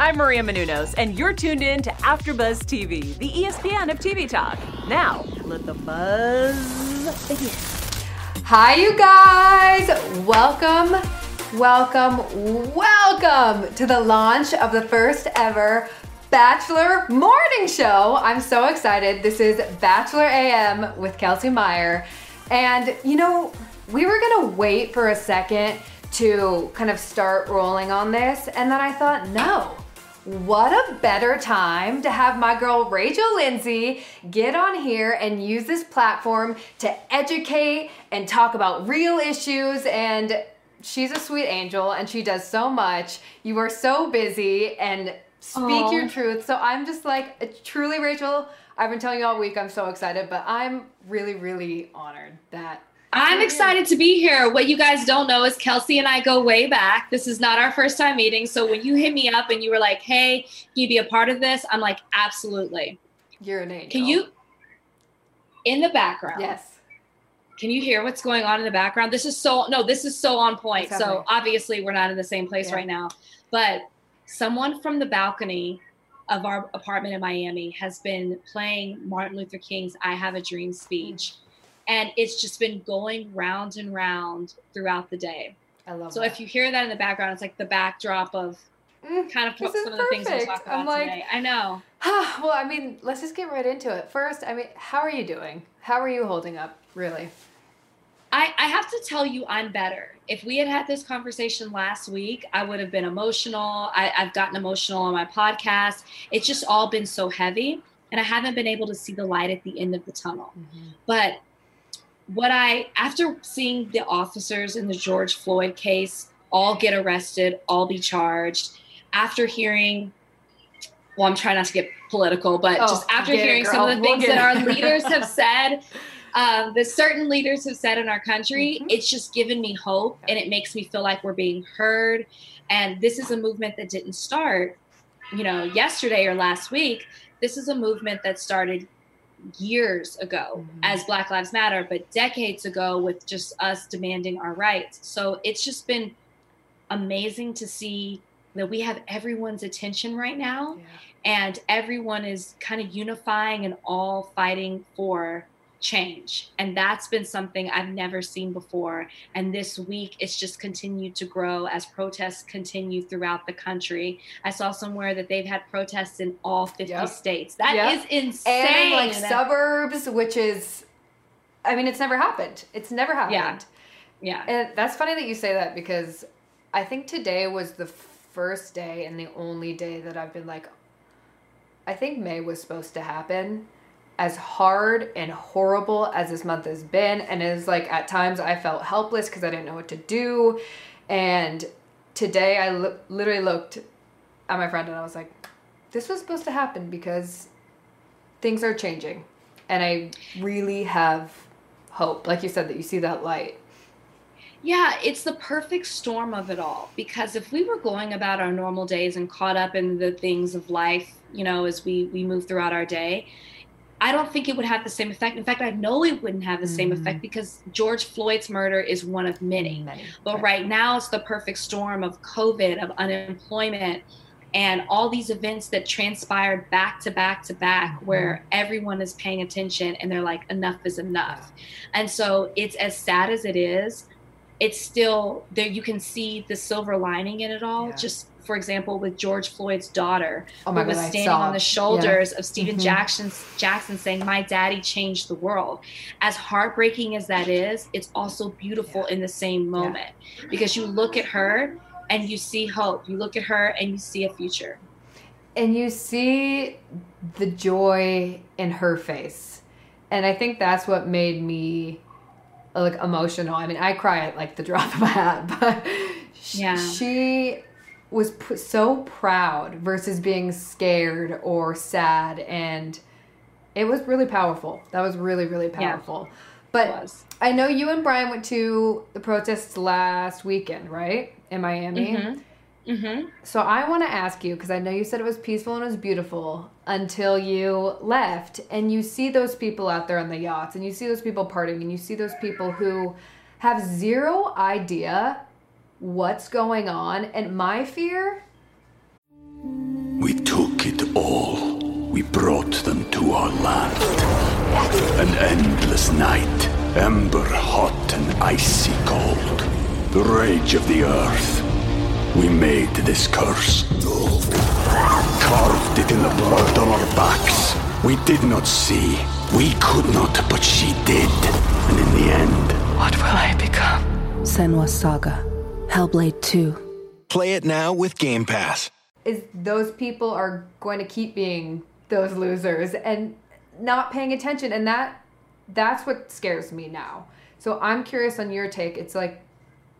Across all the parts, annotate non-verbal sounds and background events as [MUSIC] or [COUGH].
I'm Maria Menounos, and you're tuned in to AfterBuzz TV, the ESPN of TV talk. Now, let the buzz begin. Hi, you guys! Welcome, welcome, welcome to the launch of the first ever Bachelor Morning Show. I'm so excited. This is Bachelor AM with Kelsey Weier. And you know, we were gonna wait for a second to kind of start rolling on this, and then I thought, no. What a better time to have my girl Rachel Lindsay get on here and use this platform to educate and talk about real issues. And she's a sweet angel and she does so much. You are so busy and speak Aw. your truth. So I'm just like, truly, Rachel, I've been telling you all week, I'm so excited, but I'm really, really honored that I'm excited to be here. What you guys don't know is Kelsey and I go way back. This is not our first time meeting. So when you hit me up and you were like, hey, can you be a part of this? I'm like, absolutely. you're an angel. Can you, in the background, Yes. can you hear what's going on in the background? This is so, no, this is so on point. So obviously we're not in the same place Yeah. right now. But someone from the balcony of our apartment in Miami has been playing Martin Luther King's I Have a Dream speech. And it's just been going round and round throughout the day. I love So that. if you hear that in the background, it's like the backdrop of Mm, kind of some is of the things we'll perfect. talk about I'm like, today. I know. [SIGHS] well, I mean, let's just get right into it. First, I mean, how are you doing? How are you holding up, really? I, I have to tell you, I'm better. If we had had this conversation last week, I would have been emotional. I, I've gotten emotional on my podcast. It's just all been so heavy, and I haven't been able to see the light at the end of the tunnel. But what I, after seeing the officers in the George Floyd case all get arrested, all be charged, after hearing, well, I'm trying not to get political, but Oh, just after get it, hearing some of the We'll things that our leaders have [LAUGHS] said, um, that certain leaders have said in our country, Mhm. it's just given me hope and it makes me feel like we're being heard. And this is a movement that didn't start, you know, yesterday or last week. This is a movement that started years ago Mhm. as Black Lives Matter, but decades ago with just us demanding our rights. So it's just been amazing to see that we have everyone's attention right now and everyone is kind of unifying and all fighting for change and that's been something i've never seen before and this week it's just continued to grow as protests continue throughout the country i saw somewhere that they've had protests in all 50 Yep. states That is Yep. insane And like suburbs, which is, I mean, it's never happened. It's never happened. Yeah. yeah And that's funny that you say that because I think today was the first day and the only day that I've been like, I think May was supposed to happen. As hard and horrible as this month has been, and is like at times I felt helpless because I didn't know what to do. And today I literally looked at my friend and I was like, this was supposed to happen because things are changing. And I really have hope. Like you said, that you see that light. Yeah, it's the perfect storm of it all. Because if we were going about our normal days and caught up in the things of life, you know, as we we move throughout our day, I don't think it would have the same effect. In fact, I know it wouldn't have the same Mhm. effect because George Floyd's murder is one of many. Many. But right now, it's the perfect storm of COVID, of unemployment, and all these events that transpired back to back to back, where everyone is paying attention and they're like, enough is enough. And so it's as sad as it is. It's still there you can see the silver lining in it all. Yeah. just for example with george floyd's daughter Oh who was God, standing on the shoulders of stephen Mhm. jackson jackson saying my daddy changed the world. As heartbreaking as that is it's also beautiful in the same moment because you look at her and you see hope. You look at her and you see a future. And you see the joy in her face. And i think that's what made me like emotional i mean i cry at like the drop of a hat [LAUGHS] but sh- Yeah. she was p- so proud versus being scared or sad and it was really powerful that was really really Yeah. powerful but was. i know you and bryan went to the protests last weekend right in miami Mhm. Mm-hmm. so I want to ask you because I know you said it was peaceful and it was beautiful until you left, and you see those people out there on the yachts, and you see those people partying, and you see those people who have zero idea what's going on. And my fear, We took it all. We brought them to our land. An endless night, ember hot and icy cold. The rage of the earth. We made this curse. Carved it in the blood on our backs. We did not see. We could not, but she did. And in the end, What will I become? Senua Saga. Hellblade 2. Play it now with Game Pass. is those people are going to keep being those losers and not paying attention, and that that's what scares me now. So I'm curious on your take. It's like,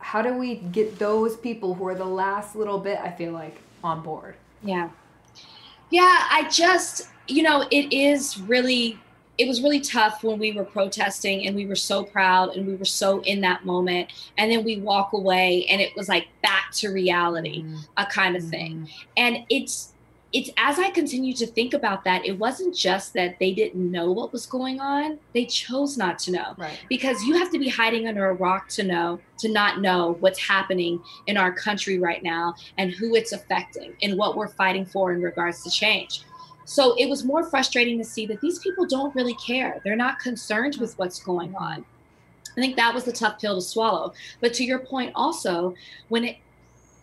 how do we get those people who are the last little bit? I feel like on board. Yeah. Yeah, I just, you know, it is really, it was really tough when we were protesting and we were so proud and we were so in that moment. And then we walk away and it was like back to reality, mm-hmm. a kind of thing. Mm-hmm. And it's, it's as I continue to think about that, it wasn't just that they didn't know what was going on, they chose not to know. Right. because you have to be hiding under a rock to know to not know what's happening in our country right now and who it's affecting and what we're fighting for in regards to change. So it was more frustrating to see that these people don't really care. They're not concerned with what's going on. I think that was the tough pill to swallow. But to your point also when it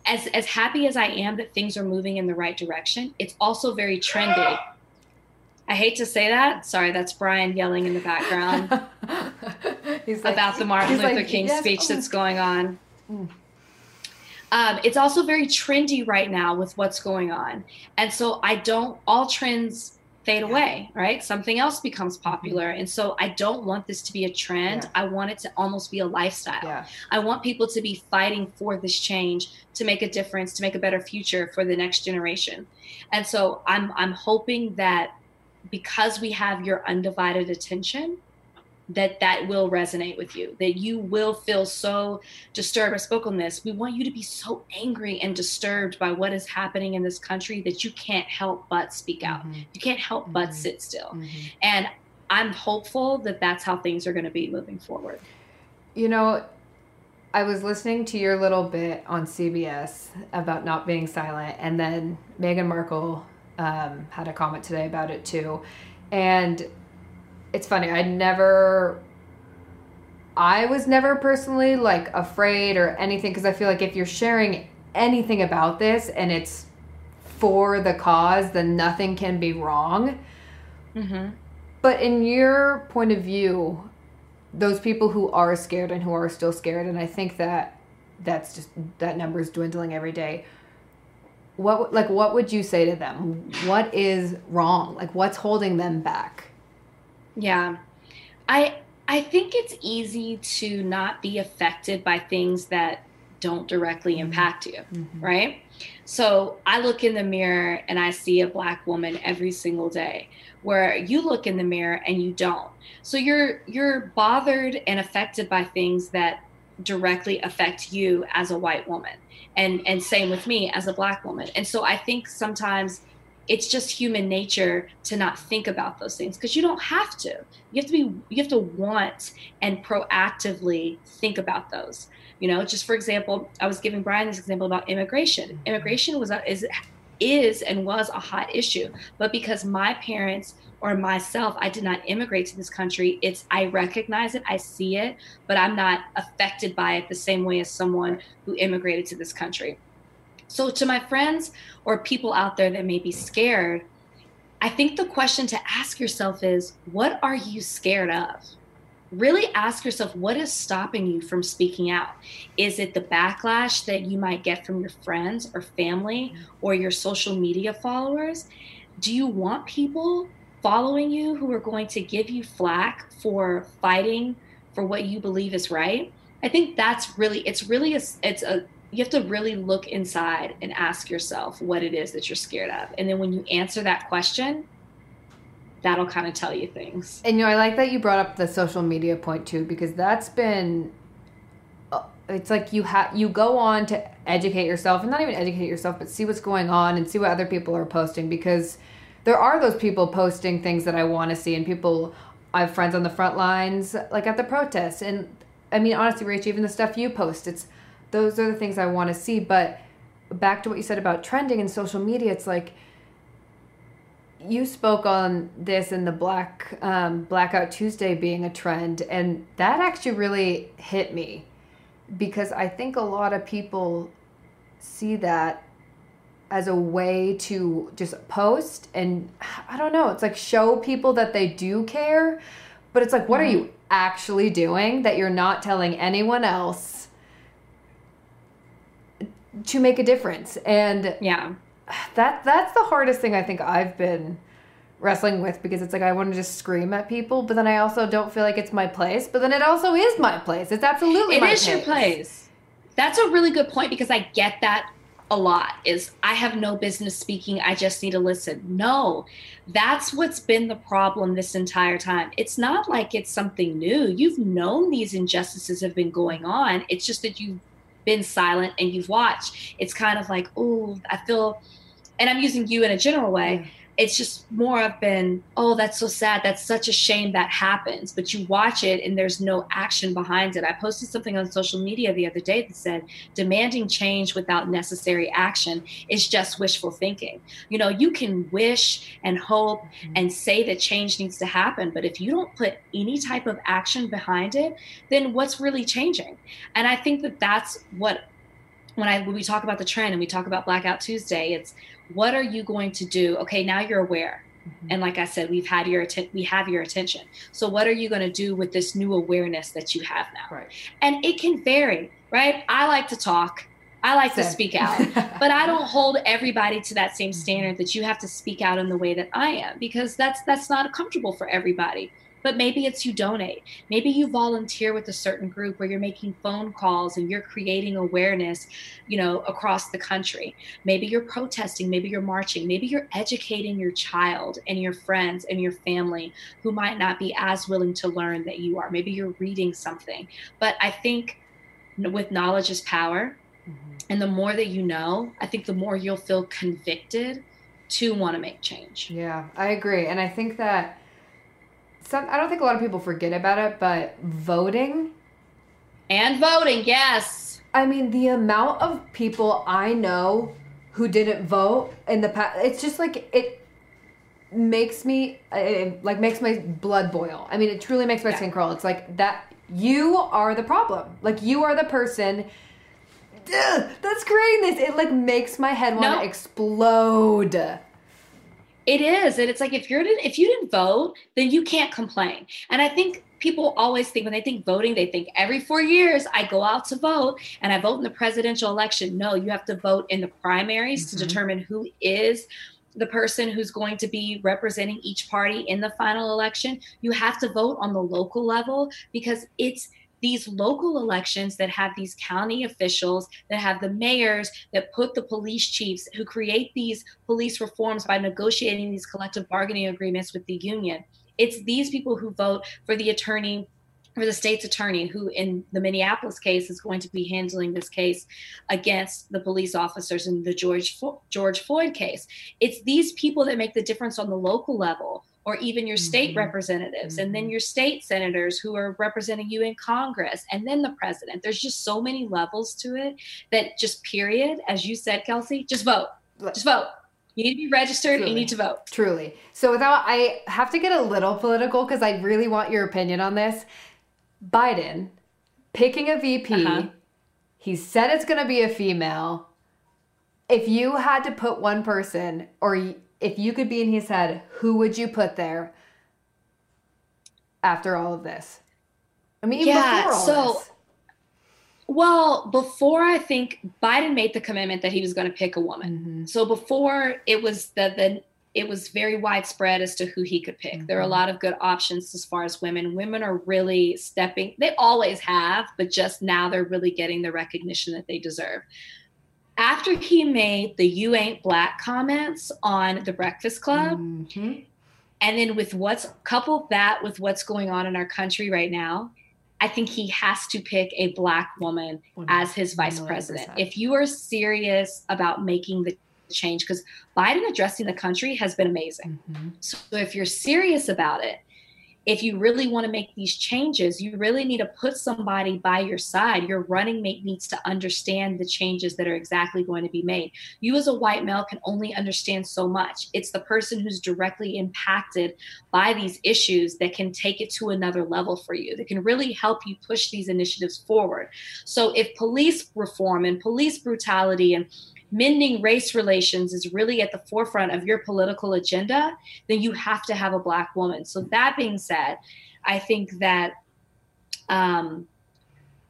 as as happy as i am that things are moving in the right direction it's also very trendy I hate to say that. Sorry, that's Bryan yelling in the background [LAUGHS] He's like- about the Martin Luther like, King "Yes, speech oh." that's going on. Mm. Um, it's also very trendy right now with what's going on. And so I don't, all trends fade away, right? Something else becomes popular. And so I don't want this to be a trend. Mm-hmm. Yeah. I want it to almost be a lifestyle. Yeah. I want people to be fighting for this change to make a difference, to make a better future for the next generation. And so I'm I'm hoping that because we have your undivided attention, that that will resonate with you, that you will feel so disturbed. I spoke on this. We want you to be so angry and disturbed by what is happening in this country that you can't help but speak out. Mm-hmm. You can't help but mm-hmm. sit still. Mm-hmm. And I'm hopeful that that's how things are going to be moving forward. You know, I was listening to your little bit on CBS about not being silent, and then Meghan Markle um, had a comment today about it too. And it's funny, I never, I was never personally like afraid or anything because I feel like if you're sharing anything about this and it's for the cause, then nothing can be wrong. Mm-hmm. But in your point of view, those people who are scared and who are still scared, and I think that that's just that number is dwindling every day. What like what would you say to them? What is wrong? Like what's holding them back? Yeah. I I think it's easy to not be affected by things that don't directly mm-hmm. impact you, mm-hmm. right? So I look in the mirror and I see a black woman every single day where you look in the mirror and you don't. So you're you're bothered and affected by things that directly affect you as a white woman. And and same with me as a black woman. And so I think sometimes it's just human nature to not think about those things because you don't have to. You have to be you have to want and proactively think about those. You know, just for example, I was giving Bryan this example about immigration. Mm-hmm. Immigration was a, is is and was a hot issue. But because my parents or myself, I did not immigrate to this country, it's I recognize it, I see it, but I'm not affected by it the same way as someone who immigrated to this country. So, to my friends or people out there that may be scared, I think the question to ask yourself is what are you scared of? Really ask yourself what is stopping you from speaking out? Is it the backlash that you might get from your friends or family or your social media followers? Do you want people following you who are going to give you flack for fighting for what you believe is right? I think that's really it's really a, it's a you have to really look inside and ask yourself what it is that you're scared of. And then when you answer that question, that'll kind of tell you things. And you know, I like that you brought up the social media point too because that's been uh, it's like you have you go on to educate yourself and not even educate yourself but see what's going on and see what other people are posting because there are those people posting things that I want to see and people I have friends on the front lines like at the protests and I mean honestly Rach even the stuff you post it's those are the things I want to see. But back to what you said about trending and social media, it's like you spoke on this in the Black um, Blackout Tuesday being a trend, and that actually really hit me because I think a lot of people see that as a way to just post and I don't know, it's like show people that they do care, but it's like, what mm-hmm. are you actually doing that you're not telling anyone else? To make a difference. And yeah, that that's the hardest thing I think I've been wrestling with because it's like I want to just scream at people, but then I also don't feel like it's my place. But then it also is my place. It's absolutely it my is place. your place. That's a really good point because I get that a lot is I have no business speaking. I just need to listen. No, that's what's been the problem this entire time. It's not like it's something new. You've known these injustices have been going on. It's just that you've been silent and you've watched, it's kind of like, oh, I feel, and I'm using you in a general way. It's just more of been, oh, that's so sad. That's such a shame that happens. But you watch it and there's no action behind it. I posted something on social media the other day that said, demanding change without necessary action is just wishful thinking. You know, you can wish and hope mm-hmm. and say that change needs to happen. But if you don't put any type of action behind it, then what's really changing? And I think that that's what when I when we talk about the trend and we talk about Blackout Tuesday, it's what are you going to do? Okay, now you're aware. Mm-hmm. And like I said, we've had your atten- we have your attention. So what are you going to do with this new awareness that you have now? Right. And it can vary, right? I like to talk. I like same. to speak [LAUGHS] out, but I don't hold everybody to that same standard that you have to speak out in the way that I am because that's that's not comfortable for everybody but maybe it's you donate. Maybe you volunteer with a certain group where you're making phone calls and you're creating awareness, you know, across the country. Maybe you're protesting, maybe you're marching, maybe you're educating your child and your friends and your family who might not be as willing to learn that you are. Maybe you're reading something. But I think with knowledge is power. Mm-hmm. And the more that you know, I think the more you'll feel convicted to want to make change. Yeah, I agree. And I think that some I don't think a lot of people forget about it, but voting and voting, yes. I mean, the amount of people I know who didn't vote in the past, it's just like it makes me it, like makes my blood boil. I mean, it truly makes my yeah. skin crawl. It's like that you are the problem. Like you are the person Ugh, that's creating this. It like makes my head want to explode. It is, and it's like if you're if you didn't vote, then you can't complain. And I think people always think when they think voting, they think every four years I go out to vote and I vote in the presidential election. No, you have to vote in the primaries mm-hmm. to determine who is the person who's going to be representing each party in the final election. You have to vote on the local level because it's these local elections that have these county officials, that have the mayors, that put the police chiefs who create these police reforms by negotiating these collective bargaining agreements with the union. It's these people who vote for the attorney for the state's attorney who in the minneapolis case is going to be handling this case against the police officers in the george george floyd case it's these people that make the difference on the local level or even your state mm-hmm. representatives mm-hmm. and then mm-hmm. your state senators who are representing you in Congress and then the president. There's just so many levels to it that just period, as you said, Kelsey, just vote. Just vote. You need to be registered. Truly. You need to vote. Truly. So without, I have to get a little political because I really want your opinion on this. Biden picking a VP. Uh-huh. He said it's going to be a female. If you had to put one person, or if you could be in his head, who would you put there after all of this? I mean, Yeah, before all so- this. Well, before I think Biden made the commitment that he was going to pick a woman. Mm-hmm. So before it was the the it was very widespread as to who he could pick. There are a Mhm. lot of good options as far as women. Women are really stepping. They always have, but just now they're really getting the recognition that they deserve. After he made the "You ain't black" comments on the Breakfast Club, Mhm. and then with what's coupled that with what's going on in our country right now, I think he has to pick a black woman as his vice president. 100%. If you are serious about making the change, because Biden addressing the country has been amazing. Mhm. So if you're serious about it, if you really want to make these changes, you really need to put somebody by your side. Your running mate needs to understand the changes that are exactly going to be made. You, as a white male, can only understand so much. It's the person who's directly impacted by these issues that can take it to another level for you, that can really help you push these initiatives forward. So if police reform and police brutality and mending race relations is really at the forefront of your political agenda, then you have to have a black woman. So that being said, I think that um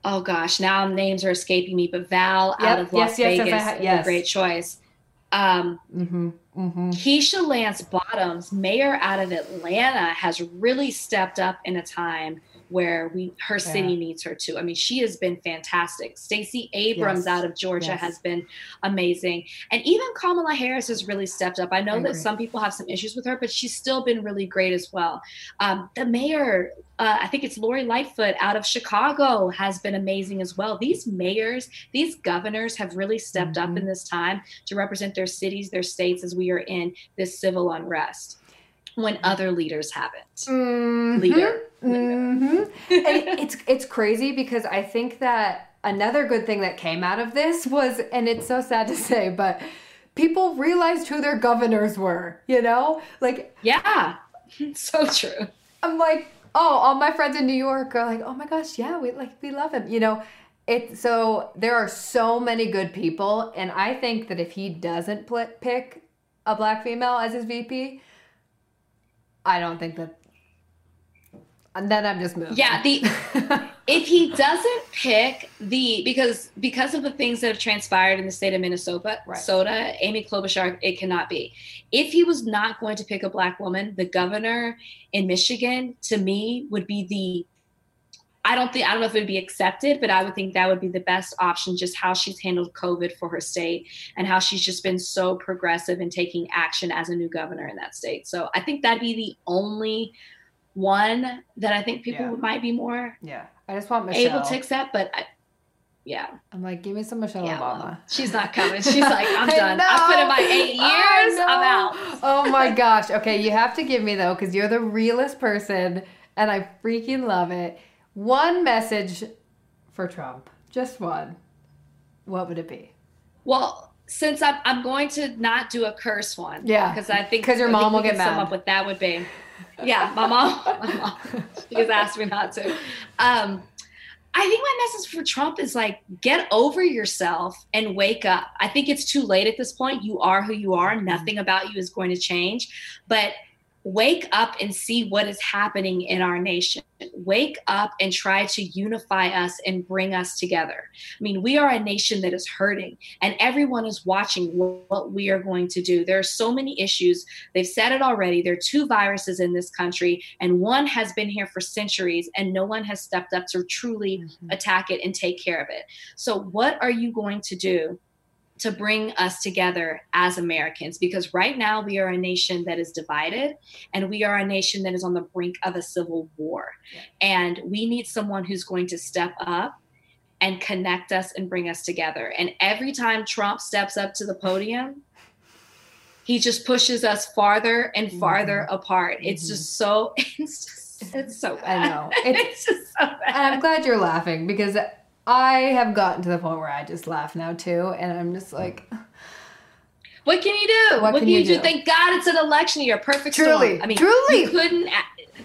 oh gosh, now names are escaping me, but Val out of Las yes, yes, yes, Vegas is yes. a great choice. Um Mhm. Mhm. Keisha Lance Bottoms, mayor out of Atlanta, has really stepped up in a time where we her city Yeah. needs her too. I mean, she has been fantastic. Stacey Abrams Yes. out of Georgia Yes. has been amazing. And even Kamala Harris has really stepped up. I know I that some people have some issues with her, but she's still been really great as well. Um, the mayor, uh, I think it's Lori Lightfoot out of Chicago, has been amazing as well. These mayors, these governors have really stepped Mm-hmm. up in this time to represent their cities, their states as we are in this civil unrest when other leaders haven't. Mhm. Leader. Mhm. and it's it's crazy because I think that another good thing that came out of this was, and it's so sad to say, but people realized who their governors were. You know, like Yeah, [LAUGHS] so true. I'm like, oh, all my friends in New York are like, oh my gosh, yeah, we like we love him. You know, it. So there are so many good people, and I think that if he doesn't pl- pick a black female as his VP, I don't think that. And then I'm just moving. Yeah, the [LAUGHS] if he doesn't pick the because because of the things that have transpired in the state of Minnesota, Right. Soda, Amy Klobuchar, it cannot be. If he was not going to pick a black woman, the governor in Michigan, to me, would be the I don't think I don't know if it would be accepted, but I would think that would be the best option. Just how she's handled COVID for her state and how she's just been so progressive in taking action as a new governor in that state. So I think that'd be the only one that I think people Yeah. might be more Yeah, I just want Michelle. able to accept. But I, yeah, I'm like, give me some Michelle yeah, Obama. well, she's not coming. She's like, [LAUGHS] I'm done. I have put in my eight years. I'm out. Oh my [LAUGHS] gosh. Okay, you have to give me though, because you're the realest person, and I freaking love it. One message for Trump, just one. What would it be? Well, since I'm, I'm going to not do a curse one. Yeah, Because I think because your mom will get can Sum up what that would be. Yeah, my mom. [LAUGHS] My mom. She has asked me not to. Um, I think my message for Trump is like, get over yourself and wake up. I think it's too late at this point. You are who you are. Nothing about you is going to change. But wake up and see what is happening in our nation. Wake up and try to unify us and bring us together. I mean, we are a nation that is hurting, and everyone is watching what we are going to do. There are so many issues. They've said it already. There are two viruses in this country, and one has been here for centuries, and no one has stepped up to truly mm-hmm. attack it and take care of it. So, what are you going to do? To bring us together as Americans, because right now we are a nation that is divided and we are a nation that is on the brink of a civil war. And we need someone who's going to step up and connect us and bring us together. And every time Trump steps up to the podium, he just pushes us farther and mm-hmm. farther apart. It's mm-hmm. just so [LAUGHS] it's just it's so bad. I know. [LAUGHS] It's, It's- just so bad. And I'm glad you're laughing because I have gotten to the point where I just laugh now too, and I'm just like, [SIGHS] What can you do? What What, can can you, do? do? Thank God it's an election year. Perfect Truly, storm. I mean, truly. you couldn't.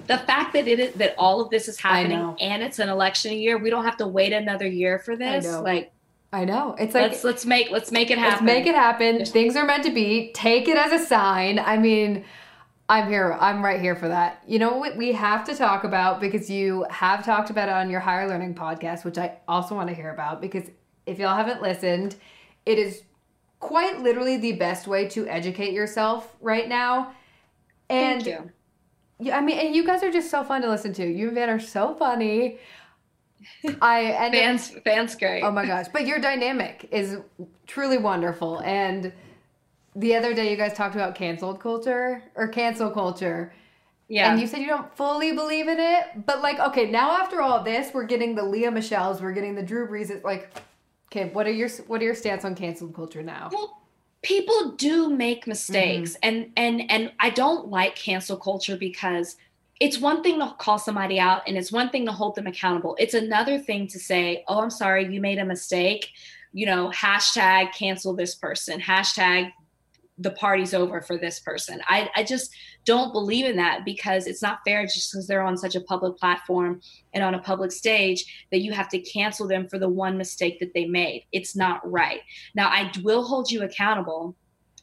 The fact that it is that all of this is happening and it's an election year, we don't have to wait another year for this. know. Like, I know. It's like let's let's make let's make it happen. Let's make it happen. Things are meant to be. Take it as a sign. I mean, I'm here. I'm right here for that. You know what we have to talk about because you have talked about it on your higher learning podcast, which I also want to hear about because if y'all haven't listened, it is quite literally the best way to educate yourself right now. And Thank you. yeah, I mean, and you guys are just so fun to listen to. You and Van are so funny. [LAUGHS] I and Fans fans great. Oh my gosh. But your dynamic is truly wonderful. And the other day you guys talked about canceled culture or cancel culture. yeah. And you said you don't fully believe in it. But like, okay, now after all this, we're getting the Lea Michele's, we're getting the Drew Brees. Like, okay, what are your what are your stance on canceled culture now? well, people do make mistakes Mm-hmm. and and and I don't like cancel culture because it's one thing to call somebody out and it's one thing to hold them accountable. It's another thing to say, "Oh, I'm sorry, you made a mistake." You know, hashtag cancel this person. Hashtag the party's over for this person. I, I just don't believe in that because it's not fair just because they're on such a public platform and on a public stage that you have to cancel them for the one mistake that they made. It's not right. Now, I will hold you accountable.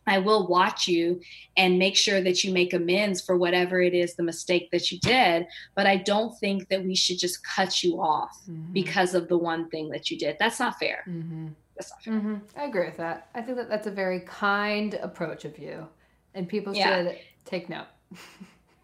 I will watch you and make sure that you make amends for whatever it is the mistake that you did. But I don't think that we should just cut you off Mm-hmm. because of the one thing that you did. That's not fair. That's not fair. hmm I agree with that. I think that that's a very kind approach of you. And people Yeah. should take note. [LAUGHS]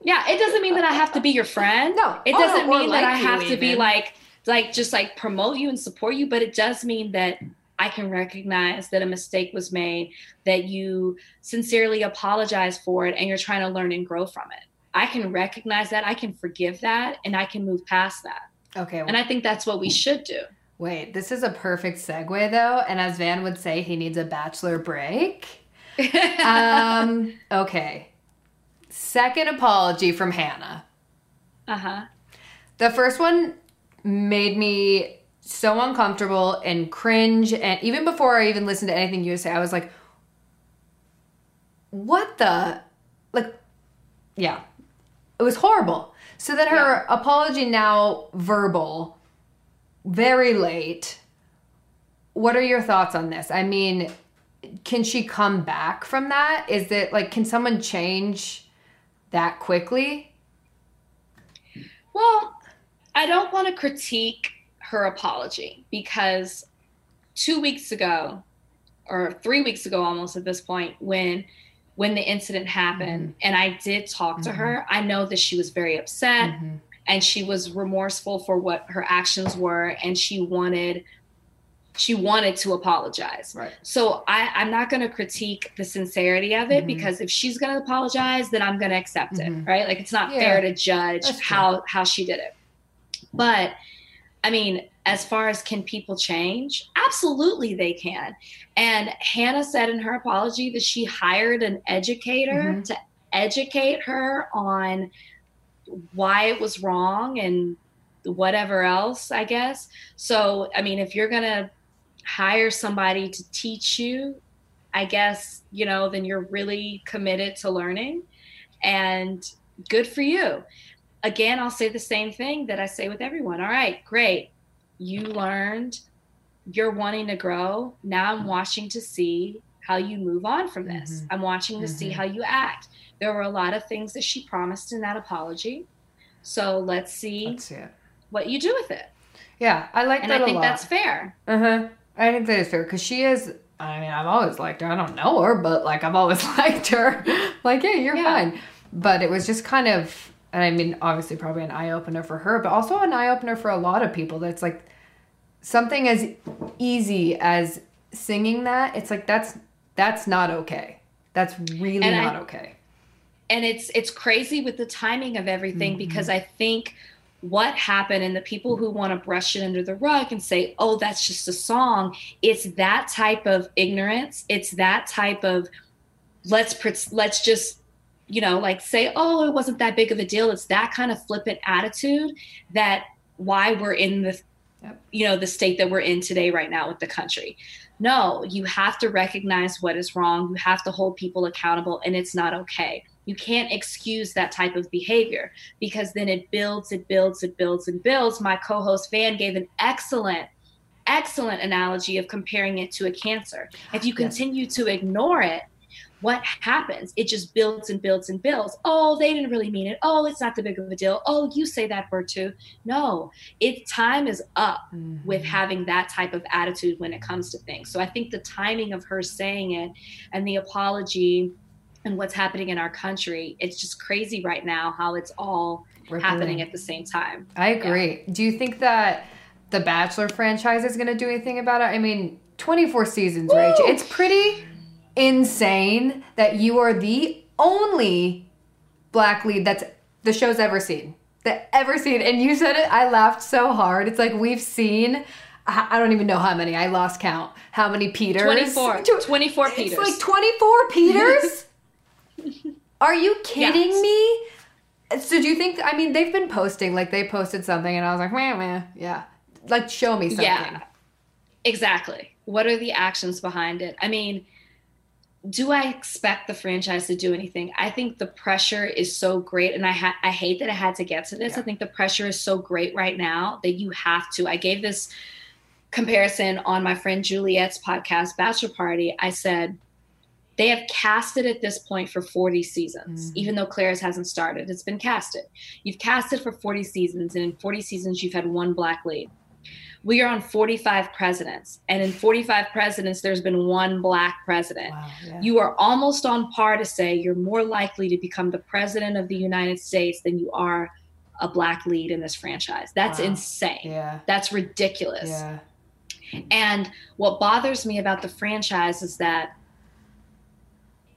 Yeah, it doesn't mean that I have to be your friend. No. it Oh, doesn't mean that I have to be like like just like promote you and support you, but it does mean that I can recognize that a mistake was made, that you sincerely apologize for it and you're trying to learn and grow from it. I can recognize that, I can forgive that, and I can move past that. Okay. And I think that's what we should do. Wait, this is a perfect segue though, and as Van would say, he needs a bachelor break. [LAUGHS] um, okay. Second apology from Hannah. Uh-huh. The first one made me so uncomfortable and cringe, and even before I even listened to anything you say, I was like, "What the?" Like, yeah, it was horrible. So then her apology now verbal, very late. What are your thoughts on this? I mean, can she come back from that? Is it like can someone change that quickly? Well, I don't want to critique her apology because two weeks ago, or three weeks ago almost at this point, when when the incident happened mm-hmm. and I did talk to mm-hmm. her, I know that she was very upset mm-hmm. And she was remorseful for what her actions were and she wanted she wanted to apologize. Right. So I, I'm not going to critique the sincerity of it Mhm. because if she's going to apologize, then I'm going to accept it. Mhm. Right. Like it's not Yeah. fair to judge how how she did it. But I mean, as far as can people change? Absolutely, they can. And Hannah said in her apology that she hired an educator Mhm. to educate her on why it was wrong and whatever else, I guess. So, I mean, if you're going to hire somebody to teach you, I guess, you know, then you're really committed to learning and good for you. Again, I'll say the same thing that I say with everyone. All right, great. You learned, you're wanting to grow. Now I'm watching to see how you move on from this. I'm watching to see Mhm. how you act. There were a lot of things that she promised in that apology. So let's see Let's see what you do with it. Yeah, I like And that I a think that's fair. Uh huh. I think that is fair because she is. I mean, I've always liked her. I don't know her, but like I've always [LAUGHS] liked her. like, yeah, you're Yeah. fine. But it was just kind of. And I mean, obviously, probably an eye opener for her, but also an eye opener for a lot of people. That's like something as easy as singing that. It's like that's that's not okay. That's really And I- not okay. And it's it's crazy with the timing of everything Mm-hmm. because I think what happened and the people who want to brush it under the rug and say, "Oh, that's just a song." It's that type of ignorance. It's that type of let's let's just you know like say, "Oh, it wasn't that big of a deal." It's that kind of flippant attitude that why we're in the you know the state that we're in today right now with the country no, you have to recognize what is wrong. You have to hold people accountable, and it's not okay. You can't excuse that type of behavior because then it builds, it builds, it builds, and builds. My co host Van gave an excellent, excellent analogy of comparing it to a cancer. If you continue to ignore it, what happens? It just builds and builds and builds. Oh, they didn't really mean it. Oh, it's not the big of a deal. Oh, you say that word too. No, it time is up mm-hmm. with having that type of attitude when it comes to things. So I think the timing of her saying it and the apology and what's happening in our country, it's just crazy right now how it's all happening at the same time. I agree. Yeah. Do you think that the Bachelor franchise is going to do anything about it? I mean, 24 seasons, right? It's pretty insane that you are the only black lead that's the show's ever seen. That ever seen. And you said it, I laughed so hard. It's like we've seen I don't even know how many. I lost count. How many Peters? 24. 24 Peters. It's like 24 Peters? Are you kidding me? So do you think I mean they've been posting like they posted something and I was like, meh, meh. yeah. Like show me something. Yeah. Exactly. What are the actions behind it? I mean, do I expect the franchise to do anything? I think the pressure is so great, and I ha- I hate that I had to get to this. Yeah. I think the pressure is so great right now that you have to. I gave this comparison on my friend Juliet's podcast, Bachelor Party. I said they have casted at this point for 40 seasons, mm-hmm. even though Clare's hasn't started. It's been casted. You've casted for 40 seasons, and in 40 seasons, you've had one black lead we are on 45 presidents and in 45 presidents there's been one black president wow, yeah. you are almost on par to say you're more likely to become the president of the united states than you are a black lead in this franchise that's wow. insane yeah. that's ridiculous yeah. and what bothers me about the franchise is that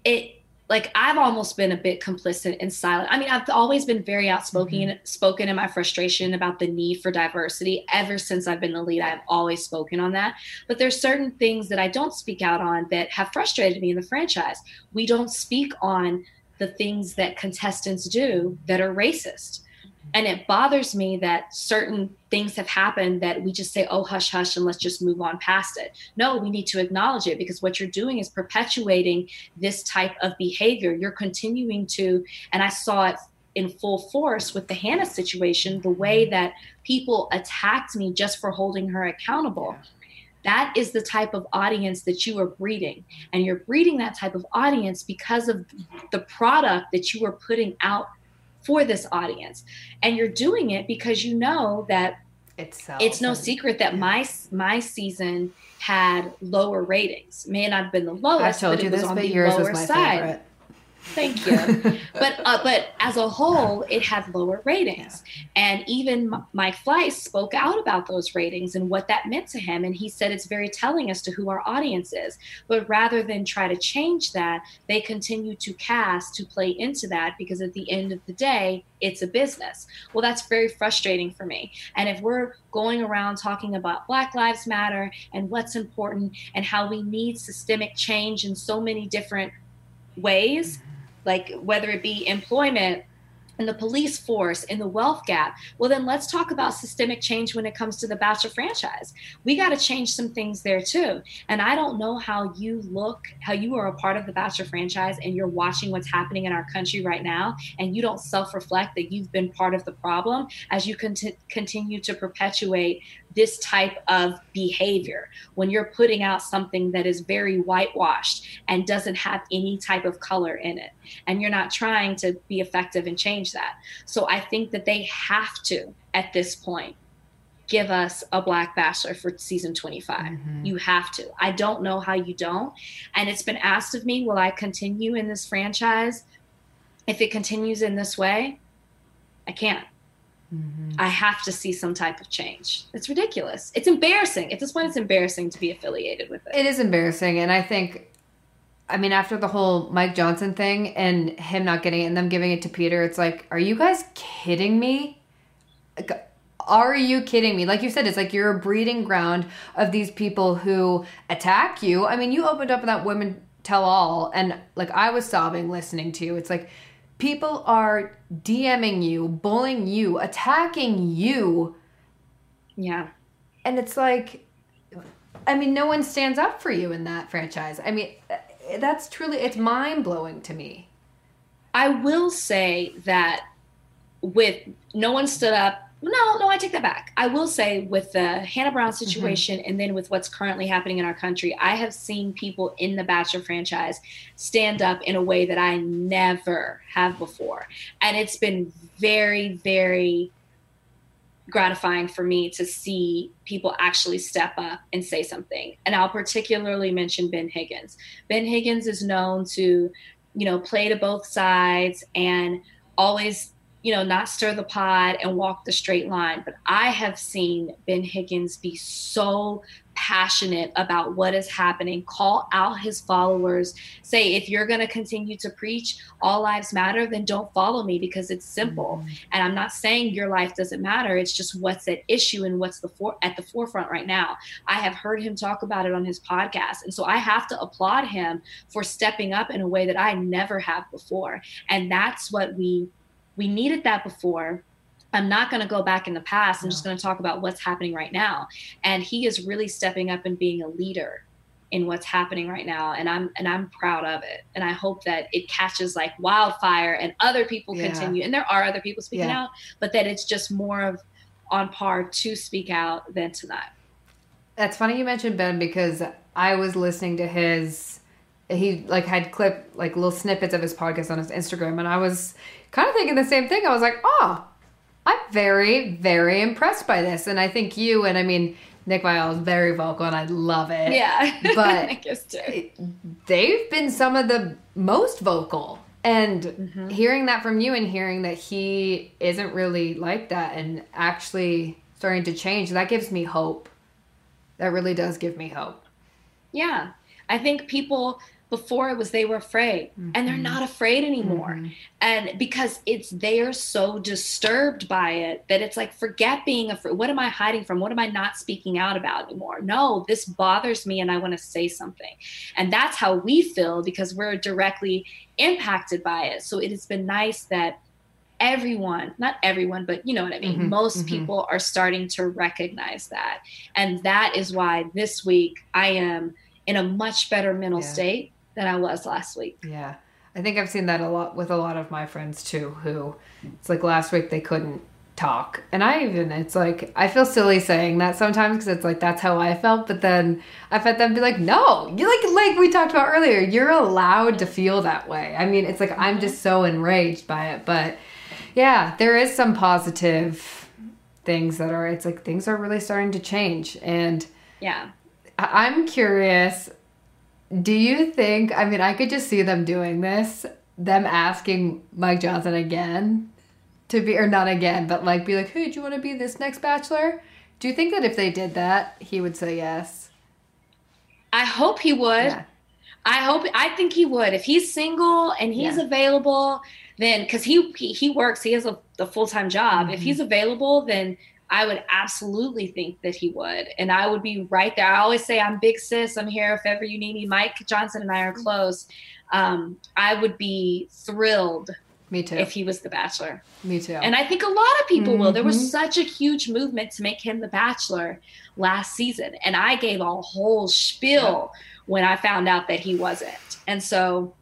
it like I've almost been a bit complicit and silent. I mean, I've always been very outspoken, mm-hmm. spoken in my frustration about the need for diversity. Ever since I've been the lead, I've always spoken on that. But there's certain things that I don't speak out on that have frustrated me in the franchise. We don't speak on the things that contestants do that are racist. And it bothers me that certain things have happened that we just say, oh, hush, hush, and let's just move on past it. No, we need to acknowledge it because what you're doing is perpetuating this type of behavior. You're continuing to, and I saw it in full force with the Hannah situation, the way mm-hmm. that people attacked me just for holding her accountable. That is the type of audience that you are breeding. And you're breeding that type of audience because of the product that you are putting out for this audience. And you're doing it because you know that it's it's no secret that my my season had lower ratings. May not have been the lowest I told but you it was this on but the yours lower was my side. favorite. Thank you. but uh, but as a whole, it had lower ratings, and even Mike Fleiss spoke out about those ratings and what that meant to him, and he said it's very telling as to who our audience is. But rather than try to change that, they continue to cast to play into that because at the end of the day, it's a business. Well, that's very frustrating for me. And if we're going around talking about Black Lives Matter and what's important and how we need systemic change in so many different ways like whether it be employment in the police force, in the wealth gap. Well, then let's talk about systemic change when it comes to the Bachelor franchise. We got to change some things there too. And I don't know how you look, how you are a part of the Bachelor franchise and you're watching what's happening in our country right now, and you don't self reflect that you've been part of the problem as you cont- continue to perpetuate this type of behavior. When you're putting out something that is very whitewashed and doesn't have any type of color in it and you're not trying to be effective and change that. So i think that they have to at this point give us a black bachelor for season 25 mm-hmm. you have to. I don't know how you don't. And it's been asked of me will i continue in this franchise? If it continues in this way i can't Mm-hmm. I have to see some type of change. It's ridiculous. It's embarrassing. At this point, it's embarrassing to be affiliated with it. It is embarrassing. And I think, I mean, after the whole Mike Johnson thing and him not getting it and them giving it to Peter, it's like, are you guys kidding me? Like, are you kidding me? Like you said, it's like you're a breeding ground of these people who attack you. I mean, you opened up that women tell all, and like I was sobbing listening to you. It's like, People are DMing you, bullying you, attacking you. Yeah. And it's like, I mean, no one stands up for you in that franchise. I mean, that's truly it's mind blowing to me. I will say that with no one stood up. No, no, I take that back. I will say with the Hannah Brown Mm-hmm. situation and then with what's currently happening in our country, I have seen people in the Bachelor franchise stand up in a way that I never have before. And it's been very, very gratifying for me to see people actually step up and say something. And I'll particularly mention Ben Higgins. Ben Higgins is known to, you know, play to both sides and always, you know, not stir the pot and walk the straight line. But I have seen Ben Higgins be so passionate about what is happening, call out his followers, say, if you're going to continue to preach all lives matter, then don't follow me because it's simple. Mm-hmm. And I'm not saying your life doesn't matter. It's just what's at issue and what's the for- at the forefront right now. I have heard him talk about it on his podcast. And so I have to applaud him for stepping up in a way that I never have before. And that's what we we needed that before. I'm not going to go back in the past. I'm just going to talk about what's happening right now. And he is really stepping up and being a leader in what's happening right now and I'm and I'm proud of it. And I hope that it catches like wildfire and other people Yeah. continue and there are other people speaking Yeah. out, but that it's just more of on par to speak out than to not. That's funny you mentioned Ben because I was listening to his he like had clip like little snippets of his podcast on his Instagram and I was kind of thinking the same thing. I was like, "Oh, I'm very very impressed by this." And I think you and I mean Nick Viall is very vocal and I love it. Yeah. [LAUGHS] But I guess too. they've been some of the most vocal. And Mm-hmm. hearing that from you and hearing that he isn't really like that and actually starting to change, that gives me hope. That really does give me hope. Yeah. I think people before it was they were afraid and they're not afraid anymore. And because it's they're so disturbed by it that it's like forget being afraid. What am I hiding from? What am I not speaking out about anymore? No, this bothers me and I want to say something. And that's how we feel because we're directly impacted by it. So it has been nice that everyone, not everyone, but you know what I mean, Mhm, most mhm. people are starting to recognize that. And that is why this week I am in a much better mental Yeah. state than I was last week. Yeah. I think I've seen that a lot with a lot of my friends too, who it's like last week they couldn't talk. And I even, it's like, I feel silly saying that sometimes because it's like, that's how I felt. But then I've had them be like, no, you like, like we talked about earlier, you're allowed to feel that way. I mean, it's like, I'm just so enraged by it. But yeah, there is some positive things that are, it's like things are really starting to change. And Yeah. I'm curious. Do you think? I mean, I could just see them doing this. Them asking Mike Johnson again to be, or not again, but like be like, "Hey, do you want to be this next Bachelor?" Do you think that if they did that, he would say yes? I hope he would. Yeah. I hope I think he would. If he's single and he's Yeah. available, then because he, he works, he has a, a full time job. Mm-hmm. If he's available, then I would absolutely think that he would, and I would be right there. I always say I'm big sis. I'm here if ever you need me. Mike Johnson and I are close. Um, I would be thrilled Me too. if he was the Bachelor. Me too. And I think a lot of people will. There was such a huge movement to make him the bachelor last season. And I gave a whole spiel when I found out that he wasn't. And so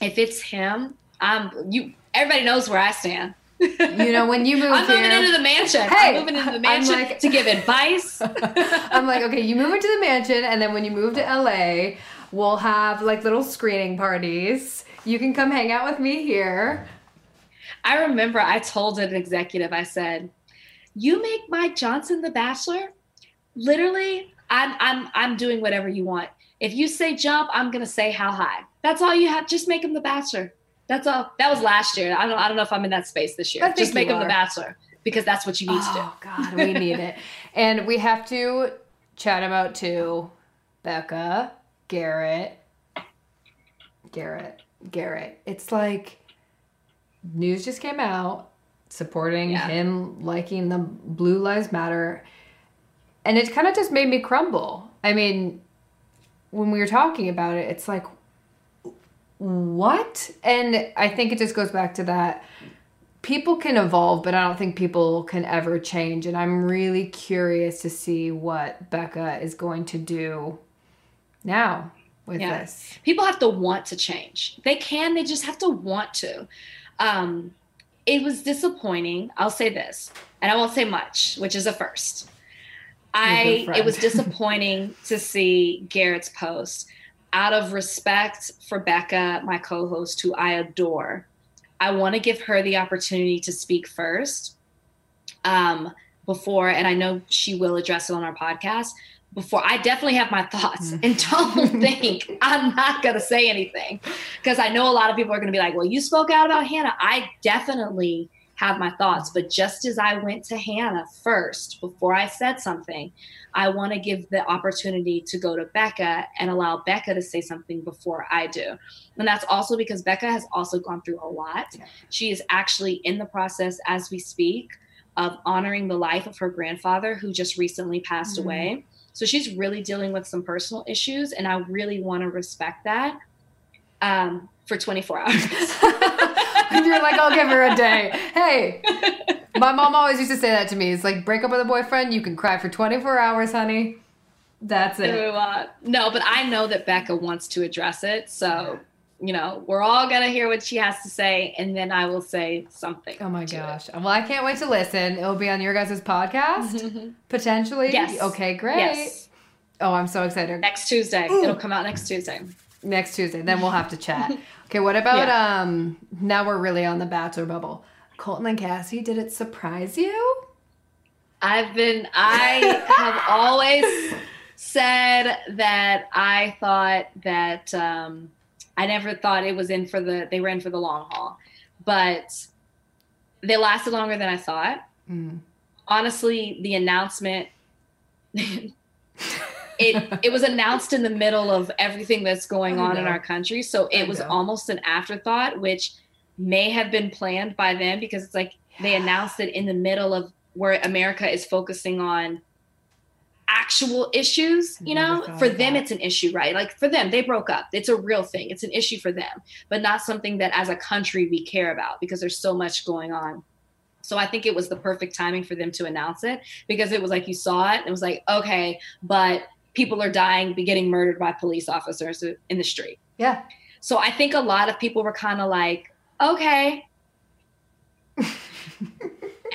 if it's him, I'm you everybody knows where I stand. You know, when you [LAUGHS] move I'm moving into the mansion. Hey, I'm moving into the I'm mansion like- to give advice. [LAUGHS] I'm like, okay, you move into the mansion, and then when you move to LA, we'll have like little screening parties. You can come hang out with me here. I remember I told an executive, I said, "You make Mike Johnson the Bachelor. Literally, I'm I'm I'm doing whatever you want. If you say jump, I'm gonna say how high. That's all you have. Just make him the Bachelor. That's all. That was last year. I don't I don't know if I'm in that space this year. Just make him the. Bachelor because that's what you need to do. Oh God, we need it. [LAUGHS] And we have to chat about too, Becca, Garrett, Garrett, Garrett. It's like news just came out supporting Yeah. him liking the Blue Lives Matter, and it kind of just made me crumble. I mean, when we were talking about it, it's like what? And I think it just goes back to that people can evolve, but I don't think people can ever change. And I'm really curious to see what Becca is going to do now with Yeah. this. People have to want to change. They can, they just have to want to. Um, it was disappointing. I'll say this, and I won't say much, which is a first. I it was [LAUGHS] disappointing to see Garrett's post. Out of respect for Becca, my co-host, who I adore, I want to give her the opportunity to speak first. Um, before, and I know she will address it on our podcast. Before I definitely have my thoughts, and don't [LAUGHS] think I'm not gonna say anything because I know a lot of people are gonna be like, "Well, you spoke out about Hannah." I definitely have my thoughts, but just as I went to Hannah first before I said something, I want to give the opportunity to go to Becca and allow Becca to say something before I do. And that's also because Becca has also gone through a lot. She is actually in the process as we speak of honoring the life of her grandfather who just recently passed Mhm. away. So she's really dealing with some personal issues, and I really want to respect that um, for 24 hours. [LAUGHS] And [LAUGHS] you're like, I'll give her a day. Hey, [LAUGHS] my mom always used to say that to me. It's like, break up with a boyfriend, you can cry for 24 hours, honey. That's it. No, but I know that Becca wants to address it. So, you know, we're all going to hear what she has to say, and then I will say something. Oh my to it. gosh. Uh, well, I can't wait to listen. It'll be on your guys' podcast, [LAUGHS] potentially. Yes. Okay, great. Yes. Oh, I'm so excited. Next Tuesday. It'll come out next Tuesday. Next Tuesday. Then we'll have to chat. [LAUGHS] Okay, what about um now we're really on the bachelor bubble. Colton and Cassie, did it surprise you? I've been, I have [LAUGHS] always said that I thought that um, I never thought it was in for the, they were in for the long haul, but they lasted longer than I thought. Mm. Honestly, the announcement, [LAUGHS] it, [LAUGHS] it was announced in the middle of everything that's going on in our country. So it I was know. almost an afterthought, which may have been planned by them because it's like they announced it in the middle of where America is focusing on actual issues, you know? For them that. it's an issue, right? Like for them, they broke up. It's a real thing. It's an issue for them, but not something that as a country we care about because there's so much going on. So I think it was the perfect timing for them to announce it because it was like you saw it and it was like, okay, but people are dying, be getting murdered by police officers in the street. Yeah. So I think a lot of people were kind of like, okay. [LAUGHS]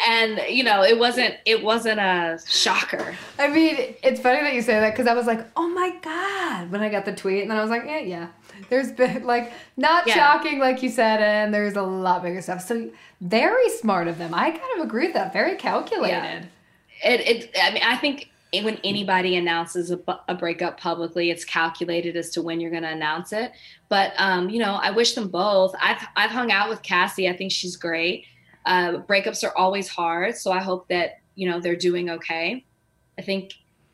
and you know, it wasn't it wasn't a shocker. I mean, it's funny that you say that because I was like, oh my God, when I got the tweet. And then I was like, yeah, yeah. There's been, like, not Yeah. shocking, like you said, and there's a lot bigger stuff. So, very smart of them. I kind of agree with that. Very calculated. It it I mean, I think when anybody announces a, a breakup publicly, it's calculated as to when you're going to announce it. But um, you know, I wish them both. I've I've hung out with Cassie. I think she's great. Uh, breakups are always hard, so I hope that you know they're doing okay. I think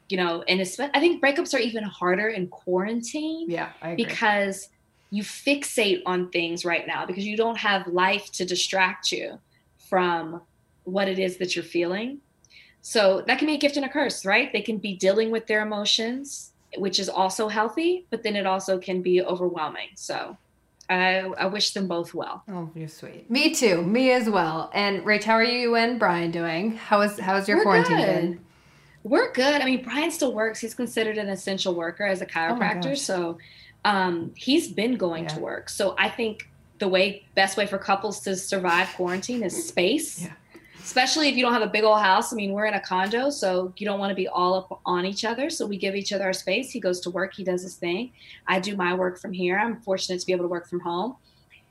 you know, and I think breakups are even harder in quarantine Yeah, because you fixate on things right now because you don't have life to distract you from what it is that you're feeling. So that can be a gift and a curse, right? They can be dealing with their emotions, which is also healthy, but then it also can be overwhelming. So I, I wish them both well. Oh, you're sweet. Me too. Me as well. And Rach, how are you and Bryan doing? How is how's your We're quarantine good. been? We're good. I mean, Bryan still works. He's considered an essential worker as a chiropractor. gosh. so um, he's been going to work. So I think the way best way for couples to survive quarantine is space. Yeah. Especially if you don't have a big old house. I mean, we're in a condo, so you don't want to be all up on each other. So we give each other our space. He goes to work, he does his thing. I do my work from here. I'm fortunate to be able to work from home.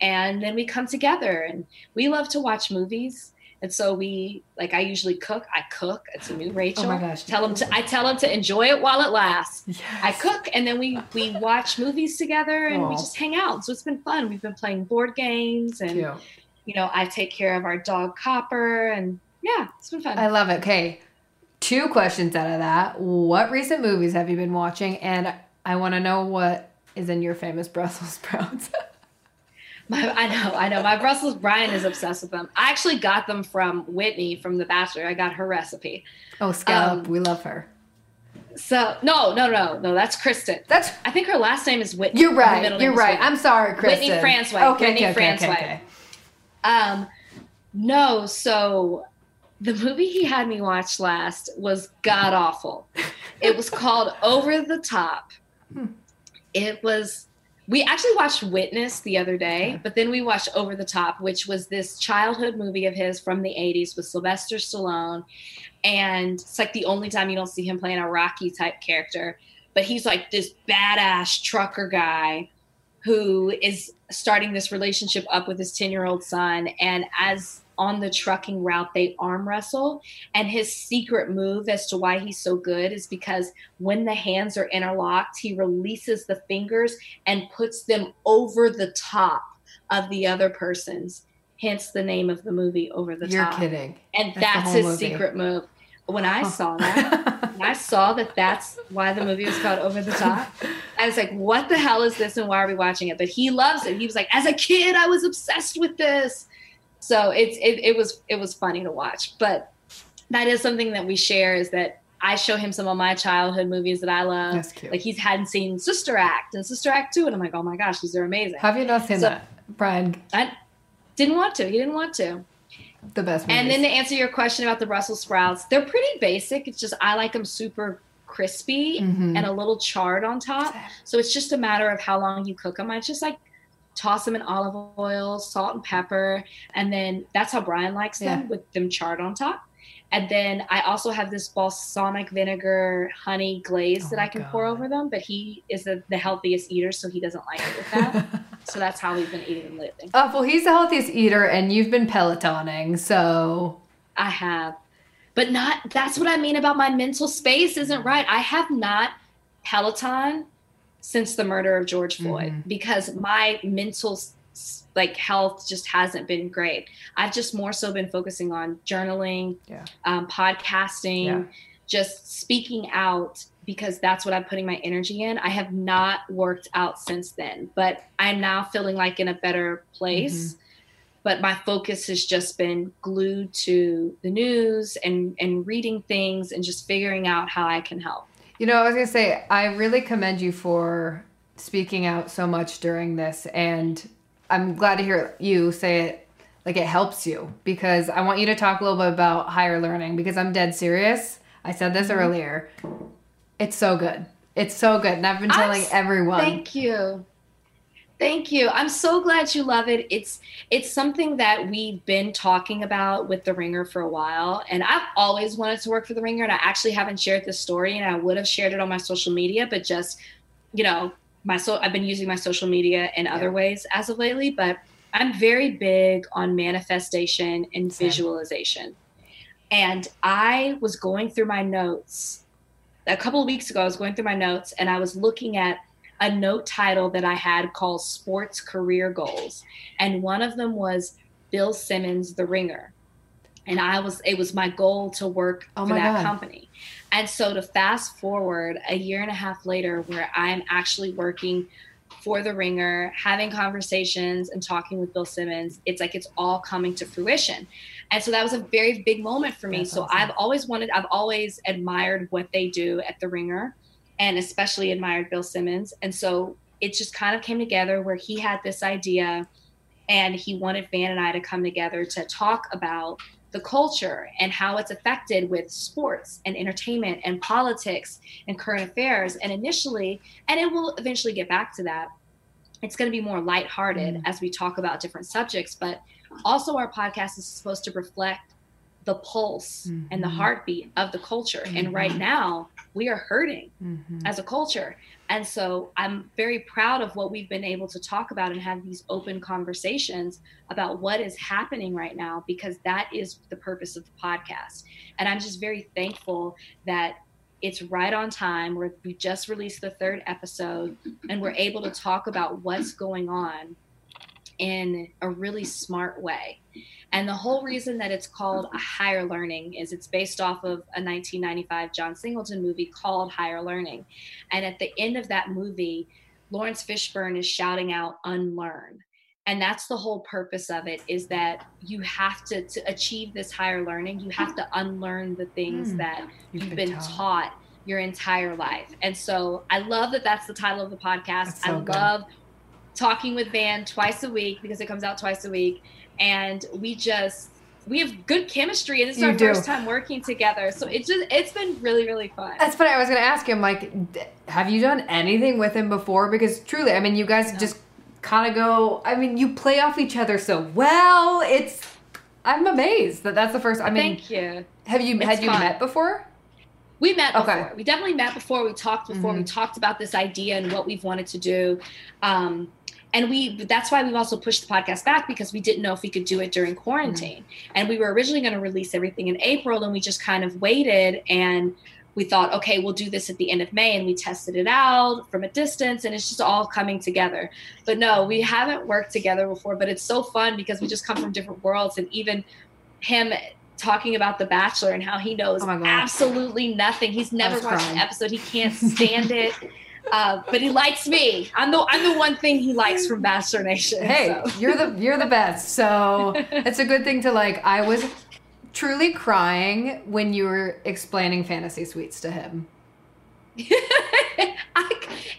And then we come together and we love to watch movies. And so we like I usually cook. I cook. It's a new Rachel. Oh my gosh. Tell him to I tell him to enjoy it while it lasts. I cook and then we we watch movies together and we just hang out. So it's been fun. We've been playing board games and Cute. You know, I take care of our dog Copper and yeah, it's been fun. I love it. Okay. Two questions out of that. What recent movies have you been watching? And I want to know what is in your famous [LAUGHS] Brussels sprouts. [LAUGHS] My, I know, I know. My Brussels Bryan is obsessed with them. I actually got them from Whitney from The Bachelor. I got her recipe. oh, Scallop. Um, we love her. So no, no, no, no. That's Kristen. That's I think her last name is Whitney. you're right. middle You're right. Whitney. I'm sorry, Kristen. Whitney Fransway. Okay, Whitney okay, okay, okay, okay. Um, No, so the movie he had me watch last was god awful. It was [LAUGHS] called Over the Top. Hmm. It was we actually watched Witness the other day, but then we watched Over the Top, which was this childhood movie of his from the 80s with Sylvester Stallone. And it's like the only time you don't see him playing a Rocky type character. But he's like this badass trucker guy who is starting this relationship up with his 10 year old son. And as on the trucking route, they arm wrestle. And his secret move as to why he's so good is because when the hands are interlocked, he releases the fingers and puts them over the top of the other person's. Hence the name of the movie, Over the You're Top. kidding. And That's that's, his movie. secret move. When I saw that, when I saw that that's why the movie was called Over the [LAUGHS] Top, I was like, what the hell is this and why are we watching it? But he loves it. He was like, as a kid, I was obsessed with this. So it's it, it was it was funny to watch. But that is something that we share is that I show him some of my childhood movies that I love. That's cute. Like he's hadn't seen Sister Act and Sister Act 2. And I'm like, oh my gosh, these are amazing. Have you not seen So- that, Bryan? I didn't want to. He didn't want to. The best movies. And then to answer your question about the Brussels sprouts, they're pretty basic. It's just I like them super crispy Mhm. and a little charred on top. So it's just a matter of how long you cook them. I just like toss them in olive oil, salt and pepper, and then that's how Bryan likes them Yeah. with them charred on top. And then I also have this balsamic vinegar honey glaze Oh that I can pour over them, but he is the, the healthiest eater, so he doesn't like it with that. [LAUGHS] so that's how we've been eating them lately. Oh, well, he's the healthiest eater, and you've been Pelotoning, so. I have. But not that's what I mean about my mental space isn't right. I have not Peloton since the murder of George Floyd Mhm. because my mental s- like health just hasn't been great. I've just more so been focusing on journaling, Yeah. um, podcasting, Yeah. just speaking out because that's what I'm putting my energy in. I have not worked out since then, but I'm now feeling like in a better place. But my focus has just been glued to the news and and reading things and just figuring out how I can help. You know, I was to say, I really commend you for speaking out so much during this. And I'm glad to hear you say it like it helps you because I want you to talk a little bit about higher learning because I'm dead serious. I said this Mhm. earlier. It's so good. It's so good. And I've been telling I'm everyone. Thank you. Thank you. I'm so glad you love it. It's it's something that we've been talking about with the Ringer for a while, and I've always wanted to work for the Ringer, and I actually haven't shared this story, and I would have shared it on my social media, but just you know, my so I've been using my social media in other ways as of lately, but I'm very big on manifestation and visualization. And I was going through my notes a couple of weeks ago. I was going through my notes and I was looking at a note title that I had called Sports Career Goals. And one of them was Bill Simmons, The Ringer. And I was, it was my goal to work Oh for that God. company. And so to fast forward a year and a half later, where I'm actually working for The Ringer, having conversations and talking with Bill Simmons, it's like it's all coming to fruition. And so that was a very big moment for me. That's so awesome. I've always wanted, I've always admired what they do at The Ringer and especially admired Bill Simmons. And so it just kind of came together where he had this idea and he wanted Van and I to come together to talk about the culture and how it's affected with sports and entertainment and politics and current affairs. And initially, and it will eventually get back to that, it's going to be more lighthearted mm. as we talk about different subjects. But also, our podcast is supposed to reflect the pulse and the Mhm. heartbeat of the culture. And right Mhm. now, we are hurting Mhm. as a culture. And so I'm very proud of what we've been able to talk about and have these open conversations about what is happening right now, because that is the purpose of the podcast. And I'm just very thankful that it's right on time. We're, we just released the third episode and we're able to talk about what's going on in a really smart way. And the whole reason that it's called a higher learning is it's based off of a 1995 John Singleton movie called Higher Learning. And at the end of that movie, Laurence Fishburne is shouting out unlearn. And that's the whole purpose of it is that you have to to achieve this higher learning, you have to unlearn the things Hmm. that You've been been taught. taught your entire life. And so I love that that's the title of the podcast. So I good. Talking with Van twice a week because it comes out twice a week. And we just, we have good chemistry, and this is You our do. first time working together. So it's just it's been really really fun. That's funny. I was going to ask him, like, have you done anything with him before? Because truly, I mean, you guys just kind of go. I mean, you play off each other so well. It's. I'm amazed that that's the first. I mean, Thank you. have you It's had you met before? We met before. Okay. We definitely met before. We talked before. We Mhm. talked about this idea and what we've wanted to do. Um, and we that's why we've also pushed the podcast back because we didn't know if we could do it during quarantine. And we were originally going to release everything in April and we just kind of waited and we thought, okay, we'll do this at the end of May and we tested it out from a distance and it's just all coming together. But no, we haven't worked together before, but it's so fun because we just come from different worlds and even him talking about The Bachelor and how he knows Oh absolutely nothing. He's never watched crying. an episode. He can't stand it. [LAUGHS] Uh, but he likes me. I'm the I'm the one thing he likes from Bachelor Nation. Hey, so. you're the you're the best. So it's a good thing to like. I was truly crying when you were explaining fantasy suites to him. [LAUGHS] I,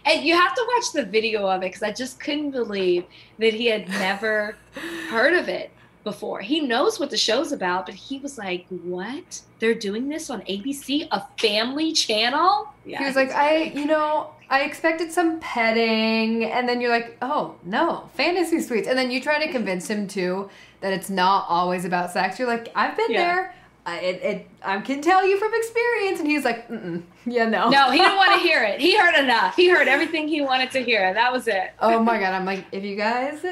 and you have to watch the video of it because I just couldn't believe that he had never [LAUGHS] heard of it before. He knows what the show's about, but he was like, "What? They're doing this on ABC, a family channel?" Yeah, he was like, I, you know, I expected some petting, and then you're like, oh no, fantasy suites, and then you try to convince him too that it's not always about sex. You're like, I've been Yeah. there. I, it, it, I can tell you from experience, and he's like, Mm-mm. yeah, no, No, he didn't want to hear it. He heard enough. He heard [LAUGHS] everything he wanted to hear. That was it. oh my god, I'm like, if you guys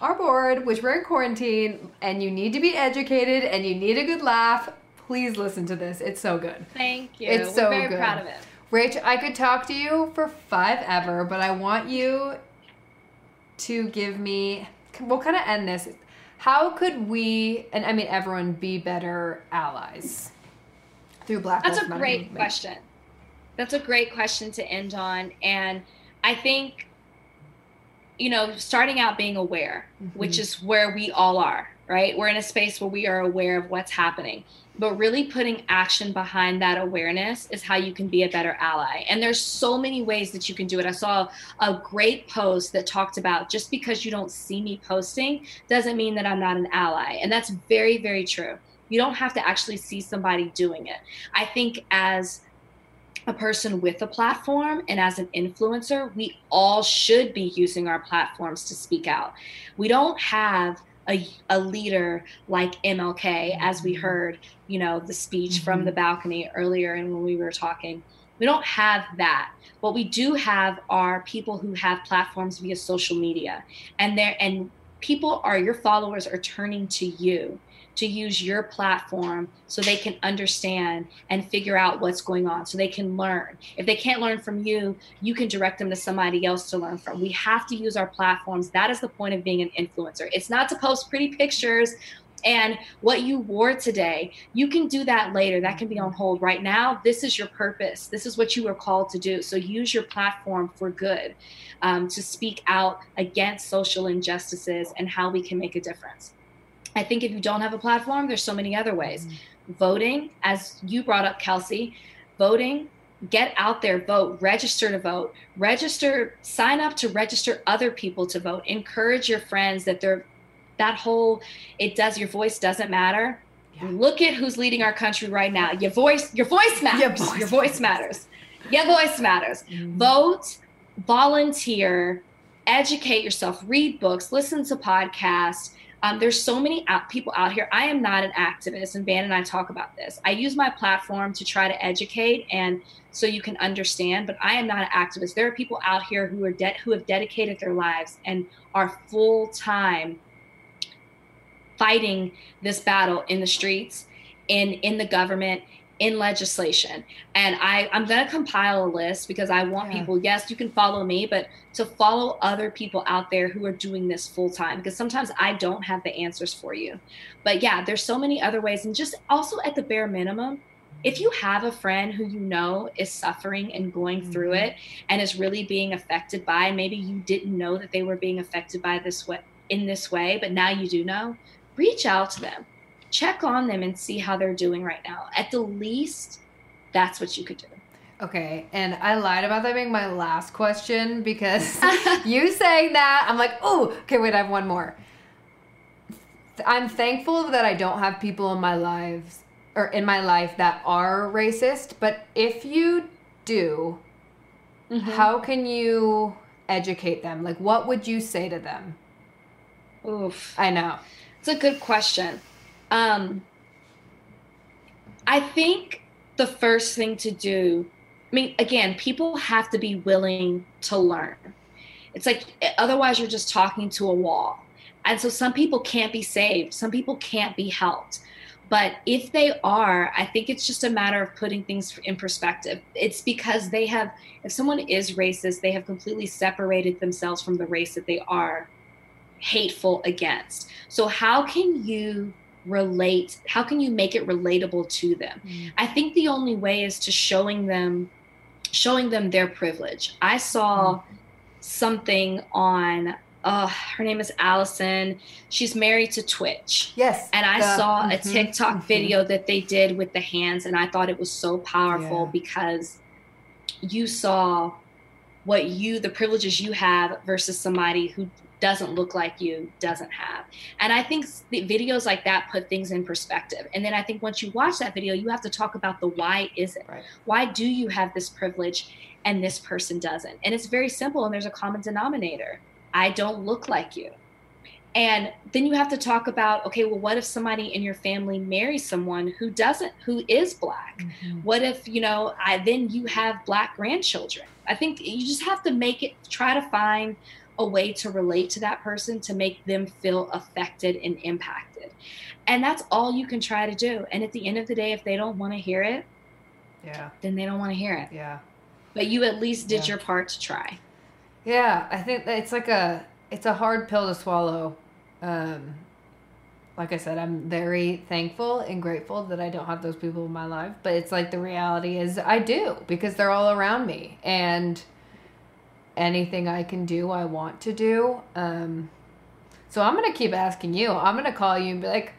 are bored, which we're in quarantine, and you need to be educated and you need a good laugh, please listen to this. It's so good. Thank you. It's We're so very good. proud of it. Rach, I could talk to you for five ever, but I want you to give me. We'll kind of end this. How could we, and I mean everyone, be better allies through Black That's a great movement? question. That's a great question to end on. And I think, you know, starting out being aware, mm-hmm. which is where we all are, right? We're in a space where we are aware of what's happening. But really putting action behind that awareness is how you can be a better ally. And there's so many ways that you can do it. I saw a great post that talked about just because you don't see me posting doesn't mean that I'm not an ally. And that's very, very true. You don't have to actually see somebody doing it. I think as a person with a platform and as an influencer, we all should be using our platforms to speak out. We don't have a, a leader like MLK, as we mm-hmm. heard, you know, the speech from mm-hmm. the balcony earlier and when we were talking. We don't have that. What we do have are people who have platforms via social media. And there and people are your followers are turning to you to use your platform so they can understand and figure out what's going on so they can learn. If they can't learn from you, you can direct them to somebody else to learn from. We have to use our platforms. That is the point of being an influencer. It's not to post pretty pictures and what you wore today. You can do that later. That can be on hold. Right now, this is your purpose. This is what you were called to do. So use your platform for good um, to speak out against social injustices and how we can make a difference. I think if you don't have a platform, there's so many other ways. Mm-hmm. Voting, as you brought up, Kelsey, voting, get out there, vote, register to vote, register, sign up to register other people to vote, encourage your friends that they're that whole it does your voice doesn't matter. Look at who's leading our country right now. Your voice, your voice matters. voice your voice matters. Your voice matters. Mm-hmm. Vote, volunteer, educate yourself, read books, listen to podcasts. Um, there's so many out, people out here. I am not an activist, and Van and I talk about this. I use my platform to try to educate and so you can understand, but I am not an activist. There are people out here who are who have dedicated their lives and are full time fighting this battle in the streets, in in the government, in legislation. And I, I'm going to compile a list because I want Yeah. people, yes, you can follow me, but to follow other people out there who are doing this full time because sometimes I don't have the answers for you. But yeah, there's so many other ways. And just also at the bare minimum, if you have a friend who you know is suffering and going through Mhm. it and is really being affected by, and maybe you didn't know that they were being affected by this way in this way, but now you do know, reach out to them check on them and see how they're doing right now. At the least, that's what you could do. Okay, and I lied about that being my last question because [LAUGHS] [LAUGHS] you saying that, I'm like, oh, okay, wait, I have one more. I'm thankful that I don't have people in my lives or in my life that are racist. But if you do, Mm-hmm. how can you educate them? Like, what would you say to them? Oof. I know. It's a good question. Um, I think the first thing to do, I mean, again, people have to be willing to learn. It's like, otherwise, you're just talking to a wall. And so some people can't be saved, some people can't be helped. But if they are, I think it's just a matter of putting things in perspective. It's because they have, if someone is racist, they have completely separated themselves from the race that they are hateful against. So, how can you relate? How can you make it relatable to them? I think the only way is to showing them showing them their privilege. I saw something on uh her name is Allison. She's married to Twitch. Yes. And I the- saw a mhm, TikTok mhm. video that they did with the hands and I thought it was so powerful Yeah. because you saw what you the privileges you have versus somebody who doesn't look like you doesn't have. And i think the videos like that put things in perspective. And then i think once you watch that video you have to talk about the why is it? Right. why do you have this privilege and this person doesn't? And it's very simple and there's a common denominator. I don't look like you. And then you have to talk about okay well what if somebody in your family marries someone who doesn't who is black? Mm-hmm. what if you know i then you have black grandchildren? I think you just have to make it try to find a way to relate to that person to make them feel affected and impacted and that's all you can try to do and at the end of the day if they don't want to hear it Yeah. then they don't want to hear it Yeah. but you at least did Yeah. your part to try Yeah, I think that it's like a it's a hard pill to swallow. Um like I said, I'm very thankful and grateful that I don't have those people in my life, but it's like the reality is I do because they're all around me and anything I can do, I want to do. Um so I'm going to keep asking you. I'm going to call you and be like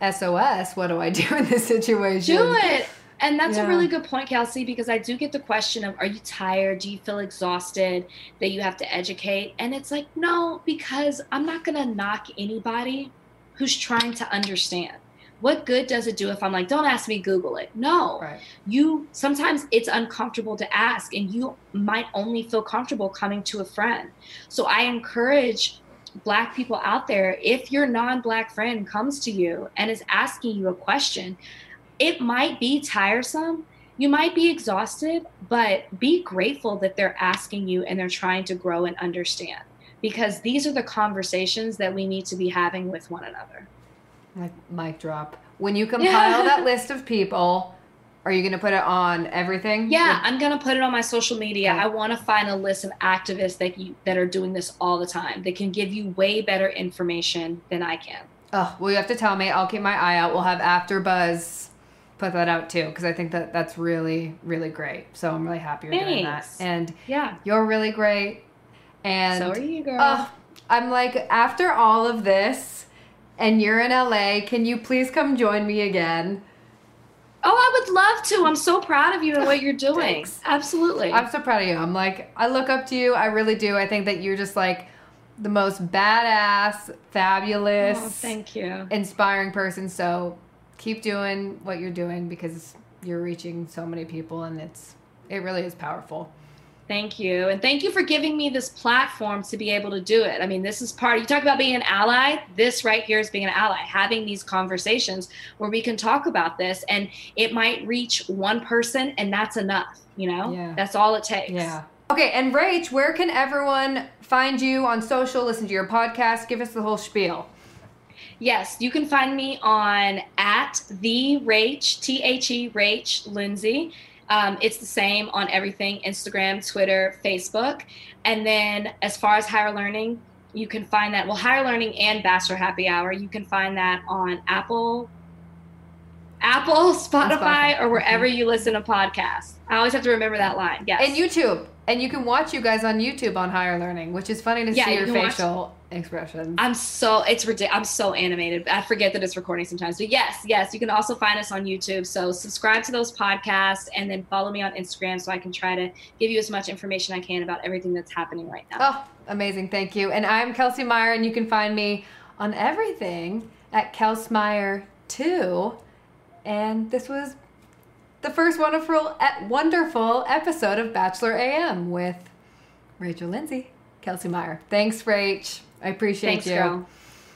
SOS, what do I do in this situation? do it and that's Yeah. a really good point kelsey because i do get the question of are you tired do you feel exhausted that you have to educate and it's like no because i'm not going to knock anybody who's trying to understand what good does it do if i'm like don't ask me google it. No. Right. you sometimes it's uncomfortable to ask and you might only feel comfortable coming to a friend. So i encourage black people out there if your non-black friend comes to you and is asking you a question it might be tiresome. You might be exhausted but be grateful that they're asking you and they're trying to grow and understand because these are the conversations that we need to be having with one another Like mic drop. When you [LAUGHS] compile that list of people, are you going to put it on everything? Yeah, Like- I'm gonna put it on my social media. Okay. I want to find a list of activists that you that are doing this all the time. They can give you way better information than I can. Oh, well, you have to tell me. I'll keep my eye out. We'll have After Buzz put that out too because I think that that's really, really great. So I'm really happy you're doing that. Thanks. And Yeah. you're really great. And so are you, girl? Oh, I'm like, after all of this, and you're in LA, can you please come join me again? oh, I would love to. I'm so proud of you and what you're [LAUGHS] doing. Absolutely. I'm so proud of you. I'm like, I look up to you. I really do. I think that you're just like the most badass, fabulous, oh, thank you. inspiring person. So keep doing what you're doing because you're reaching so many people and it's it really is powerful. Thank you. And thank you for giving me this platform to be able to do it. I mean, this is part, you talk about being an ally. This right here is being an ally, having these conversations where we can talk about this and it might reach one person and that's enough, you know? Yeah. That's all it takes. Yeah. Okay, and Rach, where can everyone find you on social, listen to your podcast? Give us the whole spiel. Yes, you can find me on at the Rach, T H E Rach Lindsay. Um, it's the same on everything Instagram, Twitter, Facebook. And then as far as higher learning, you can find that, well, higher learning and Bachelor Happy Hour, you can find that on Apple, Apple, [LAUGHS] Spotify, Spotify. or wherever you listen to podcasts. I always have to remember that line. Yes. And YouTube. And you can watch you guys on YouTube on Higher Learning, which is funny to Yeah, see you your can watch- facial expressions. I'm so it's ridiculous. I'm so animated. I forget that it's recording sometimes. But yes, yes, you can also find us on YouTube. So subscribe to those podcasts and then follow me on Instagram so I can try to give you as much information I can about everything that's happening right now. Oh, amazing. Thank you. And I'm Kelsey Weier, and you can find me on everything at Kelsmeyer 2. And this was the first wonderful, wonderful episode of Bachelor AM with Rachel Lindsay, Kelsey Weier. Thanks, Rach. I appreciate Thanks, you. Girl.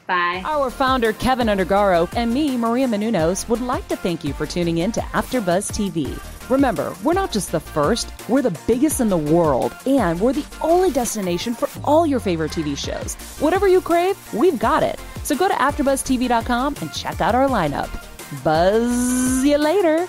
Bye. Our founder, Keven Undergaro, and me, Maria Menounos, would like to thank you for tuning in to AfterBuzz TV. Remember, we're not just the first, we're the biggest in the world, and we're the only destination for all your favorite TV shows. Whatever you crave, we've got it. So go to AfterBuzzTV.com and check out our lineup. Buzz you later.